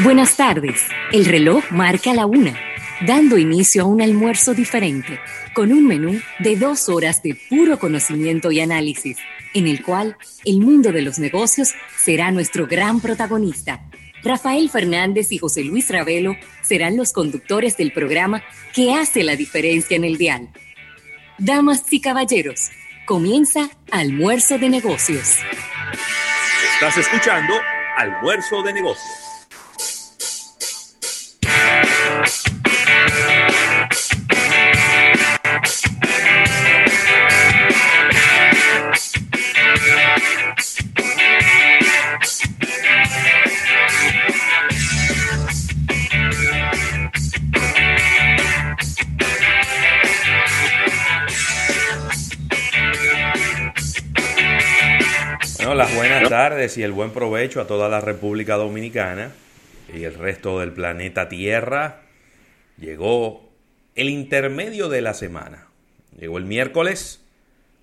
Buenas tardes. El reloj marca la una, dando inicio a un almuerzo diferente, con un menú de dos horas de puro conocimiento y análisis, en el cual el mundo de los negocios será nuestro gran protagonista. Rafael Fernández y José Luis Ravelo serán los conductores del programa que hace la diferencia en el dial. Damas y caballeros, comienza Almuerzo de Negocios. Estás escuchando Almuerzo de Negocios. Las buenas tardes y el buen provecho a toda la República Dominicana y el resto del planeta Tierra. Llegó el intermedio de la semana. Llegó el miércoles,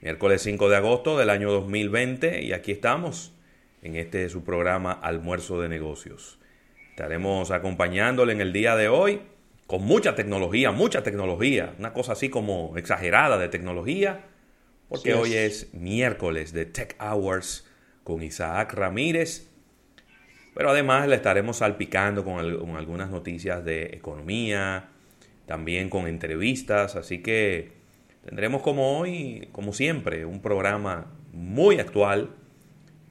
miércoles 5 de agosto del año 2020 y aquí estamos en este su programa Almuerzo de Negocios. Estaremos acompañándole en el día de hoy con mucha tecnología, mucha tecnología, una cosa así como exagerada de tecnología, porque hoy es miércoles de Tech Hours con Isaac Ramírez. Pero además le estaremos salpicando con, algunas noticias de economía, también con entrevistas, así que tendremos como hoy, como siempre, un programa muy actual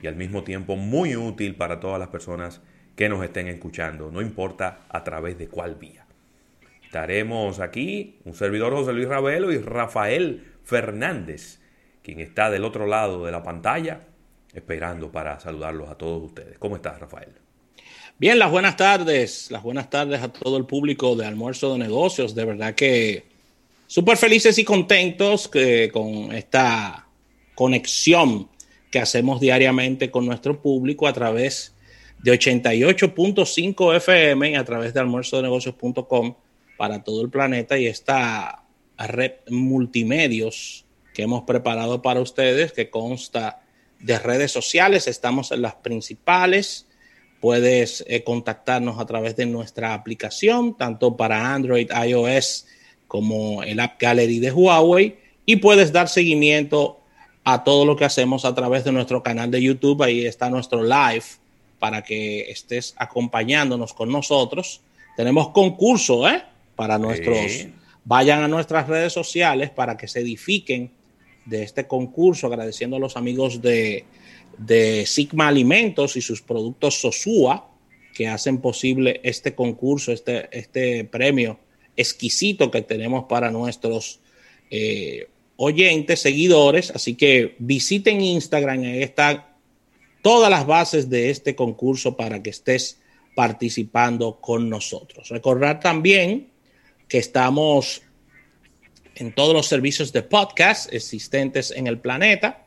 y al mismo tiempo muy útil para todas las personas que nos estén escuchando, no importa a través de cuál vía. Estaremos aquí, un servidor José Luis Ravelo y Rafael Fernández, quien está del otro lado de la pantalla esperando para saludarlos a todos ustedes. ¿Cómo estás, Rafael? Bien, las buenas tardes, las buenas tardes a todo el público de Almuerzo de Negocios. De verdad que súper felices y contentos que, con esta conexión que hacemos diariamente con nuestro público a través de 88.5 FM y a través de almuerzodenegocios.com para todo el planeta y esta red multimedios que hemos preparado para ustedes que consta de redes sociales. Estamos en las principales. Puedes eh, contactarnos a través de nuestra aplicación, tanto para Android, iOS como el App Gallery de Huawei. Y puedes dar seguimiento a todo lo que hacemos a través de nuestro canal de YouTube. Ahí está nuestro live para que estés acompañándonos con nosotros. Tenemos concurso, ¿eh? Para nuestros... Vayan a nuestras redes sociales para que se edifiquen de este concurso, agradeciendo a los amigos de, Sigma Alimentos y sus productos Sosúa que hacen posible este concurso, este, este premio exquisito que tenemos para nuestros eh, oyentes, seguidores. Así que visiten Instagram, ahí están todas las bases de este concurso para que estés participando con nosotros. Recordar también que estamos en todos los servicios de podcast existentes en el planeta.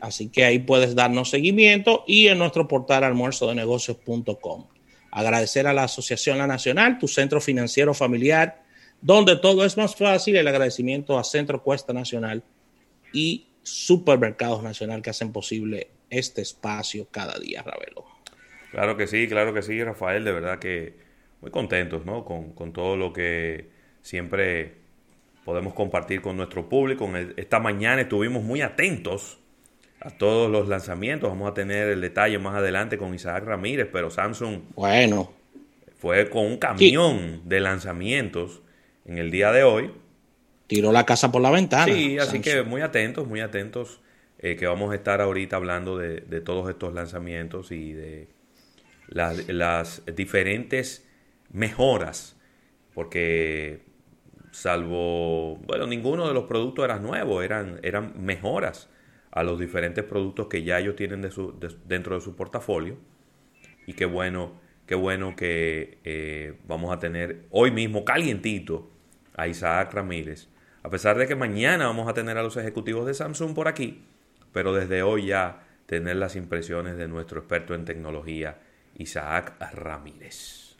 Así que ahí puedes darnos seguimiento y en nuestro portal almuerzodenegocios.com. Agradecer a la Asociación La Nacional, tu centro financiero familiar, donde todo es más fácil. El agradecimiento a Centro Cuesta Nacional y Supermercados Nacional que hacen posible este espacio cada día, Ravelo. Claro que sí, claro que sí, Rafael. De verdad que muy contentos ¿no? con, con todo lo que siempre podemos compartir con nuestro público. Esta mañana estuvimos muy atentos a todos los lanzamientos. Vamos a tener el detalle más adelante con Isaac Ramírez, pero Samsung bueno. fue con un camión de lanzamientos en el día de hoy. Tiró la casa por la ventana. Sí, así que muy atentos, muy atentos, eh, que vamos a estar ahorita hablando de, todos estos lanzamientos y de las diferentes mejoras, porque salvo, bueno, ninguno de los productos era nuevo, eran, eran mejoras a los diferentes productos que ya ellos tienen dentro de su portafolio. Y qué bueno, qué bueno que eh, vamos a tener hoy mismo calientito a Isaac Ramírez. A pesar de que mañana vamos a tener a los ejecutivos de Samsung por aquí, pero desde hoy ya tener las impresiones de nuestro experto en tecnología, Isaac Ramírez.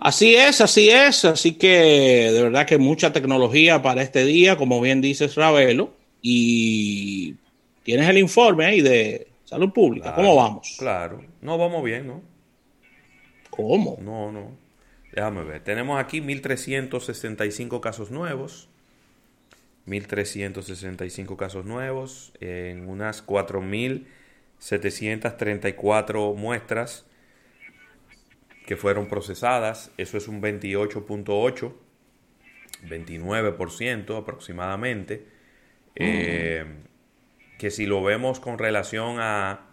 Así es, así es. Así que de verdad que mucha tecnología para este día, como bien dices, Ravelo. Y tienes el informe ahí de salud pública. ¿Cómo vamos? Claro, no vamos bien, ¿no? ¿Cómo? No, no. Déjame ver. Tenemos aquí 1.365 casos nuevos. 1.365 casos nuevos en unas 4.734 muestras que fueron procesadas. Eso es un 28.8, 29% aproximadamente. Eh, que si lo vemos con relación a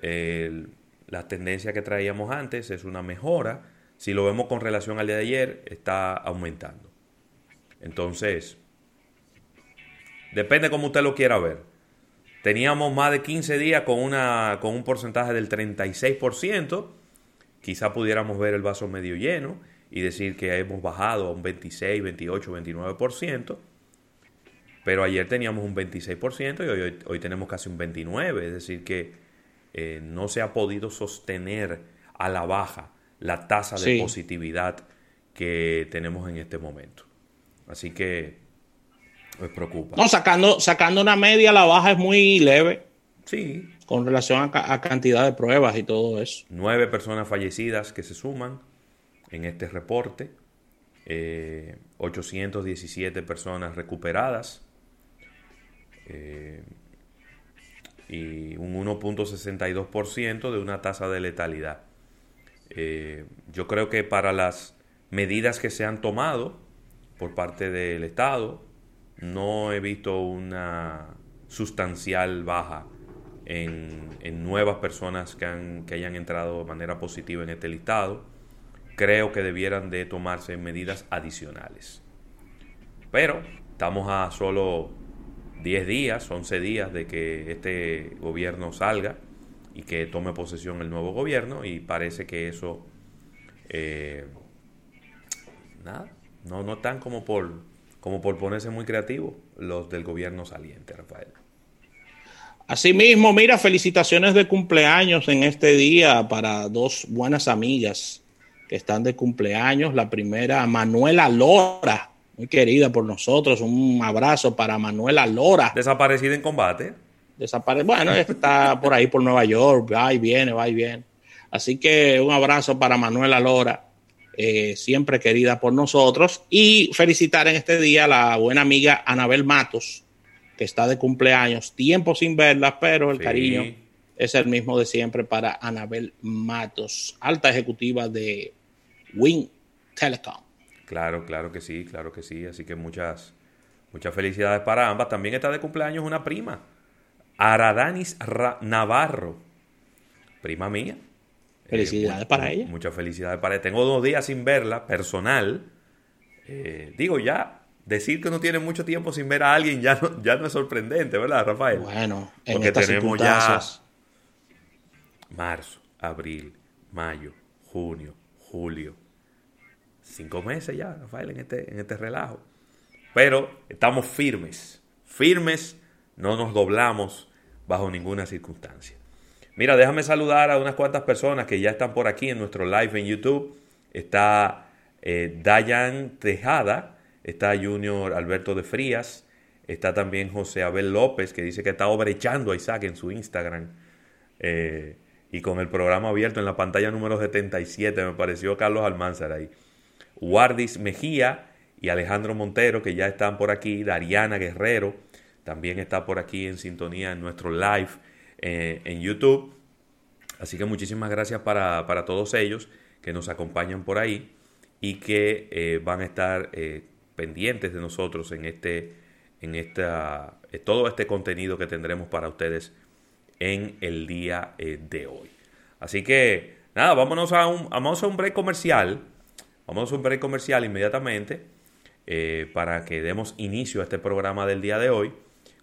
la tendencia que traíamos antes, es una mejora. Si lo vemos con relación al día de ayer, está aumentando. Entonces, depende como usted lo quiera ver. Teníamos más de 15 días con, una, con un porcentaje del 36%. Quizá pudiéramos ver el vaso medio lleno y decir que hemos bajado a un 26, 28, 29%. Pero ayer teníamos un 26% y hoy, hoy, tenemos casi un 29%. Es decir, que eh, no se ha podido sostener a la baja la tasa de positividad que tenemos en este momento. Así que me preocupa. No, sacando, sacando una media, la baja es muy leve. Sí. Con relación a, cantidad de pruebas y todo eso. Nueve personas fallecidas que se suman en este reporte. 817 eh, personas recuperadas. Eh, y un 1.62% de una tasa de letalidad. Eh, yo creo que para las medidas que se han tomado por parte del Estado, no he visto una sustancial baja en, nuevas personas que, han, que hayan entrado de manera positiva en este listado. Creo que debieran de tomarse medidas adicionales. Pero estamos a solo 10 días, 11 días de que este gobierno salga y que tome posesión el nuevo gobierno y parece que eso, eh, nada, no, no tan como por, como por ponerse muy creativo los del gobierno saliente, Rafael. Asimismo, mira, felicitaciones de cumpleaños en este día para dos buenas amigas que están de cumpleaños. La primera, Manuela Lora, muy querida por nosotros. Un abrazo para Manuela Lora. Desaparecida en combate. Bueno, está por ahí por Nueva York, va y viene, va y viene. Así que un abrazo para Manuela Lora, eh, siempre querida por nosotros. Y felicitar en este día a la buena amiga Anabel Matos, que está de cumpleaños. Tiempo sin verla, pero el cariño es el mismo de siempre para Anabel Matos, alta ejecutiva de Win Telecom. Claro, claro que sí, claro que sí. Así que muchas, muchas felicidades para ambas. También está de cumpleaños una prima Aradanis Navarro, prima mía. Felicidades para ella. Muchas felicidades para ella. Tengo dos días sin verla, personal. Eh, digo, ya decir que no tiene mucho tiempo sin ver a alguien ya no, ya no es sorprendente, ¿verdad, Rafael? Bueno, en Porque tenemos ya marzo, abril, mayo, junio, julio. Cinco meses ya, Rafael, en este, en este relajo. Pero estamos firmes, firmes no nos doblamos bajo ninguna circunstancia. Mira, déjame saludar a unas cuantas personas que ya están por aquí en nuestro live en YouTube. Está eh, Dayan Tejada, está Junior Alberto de Frías, está también José Abel López, que dice que está obrechando a Isaac en su Instagram. Eh, y con el programa abierto en la pantalla número 77, me pareció Carlos Almanzar ahí. Guardis Mejía y Alejandro Montero, que ya están por aquí. Dariana Guerrero, también está por aquí en sintonía en nuestro live eh, en YouTube. Así que muchísimas gracias para, todos ellos que nos acompañan por ahí y que eh, van a estar pendientes de nosotros en este en esta todo este contenido que tendremos para ustedes en el día de hoy. Así que nada, vámonos a un vamos a un break comercial. Vamos a un break comercial inmediatamente para que demos inicio a este programa del día de hoy.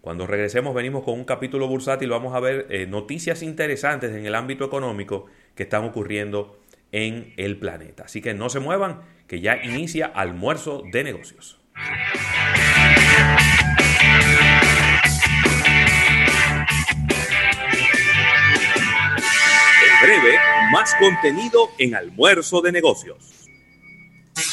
Cuando regresemos venimos con un capítulo bursátil, vamos a ver eh, noticias interesantes en el ámbito económico que están ocurriendo en el planeta. Así que no se muevan, que ya inicia almuerzo de negocios. En breve, más contenido en almuerzo de negocios.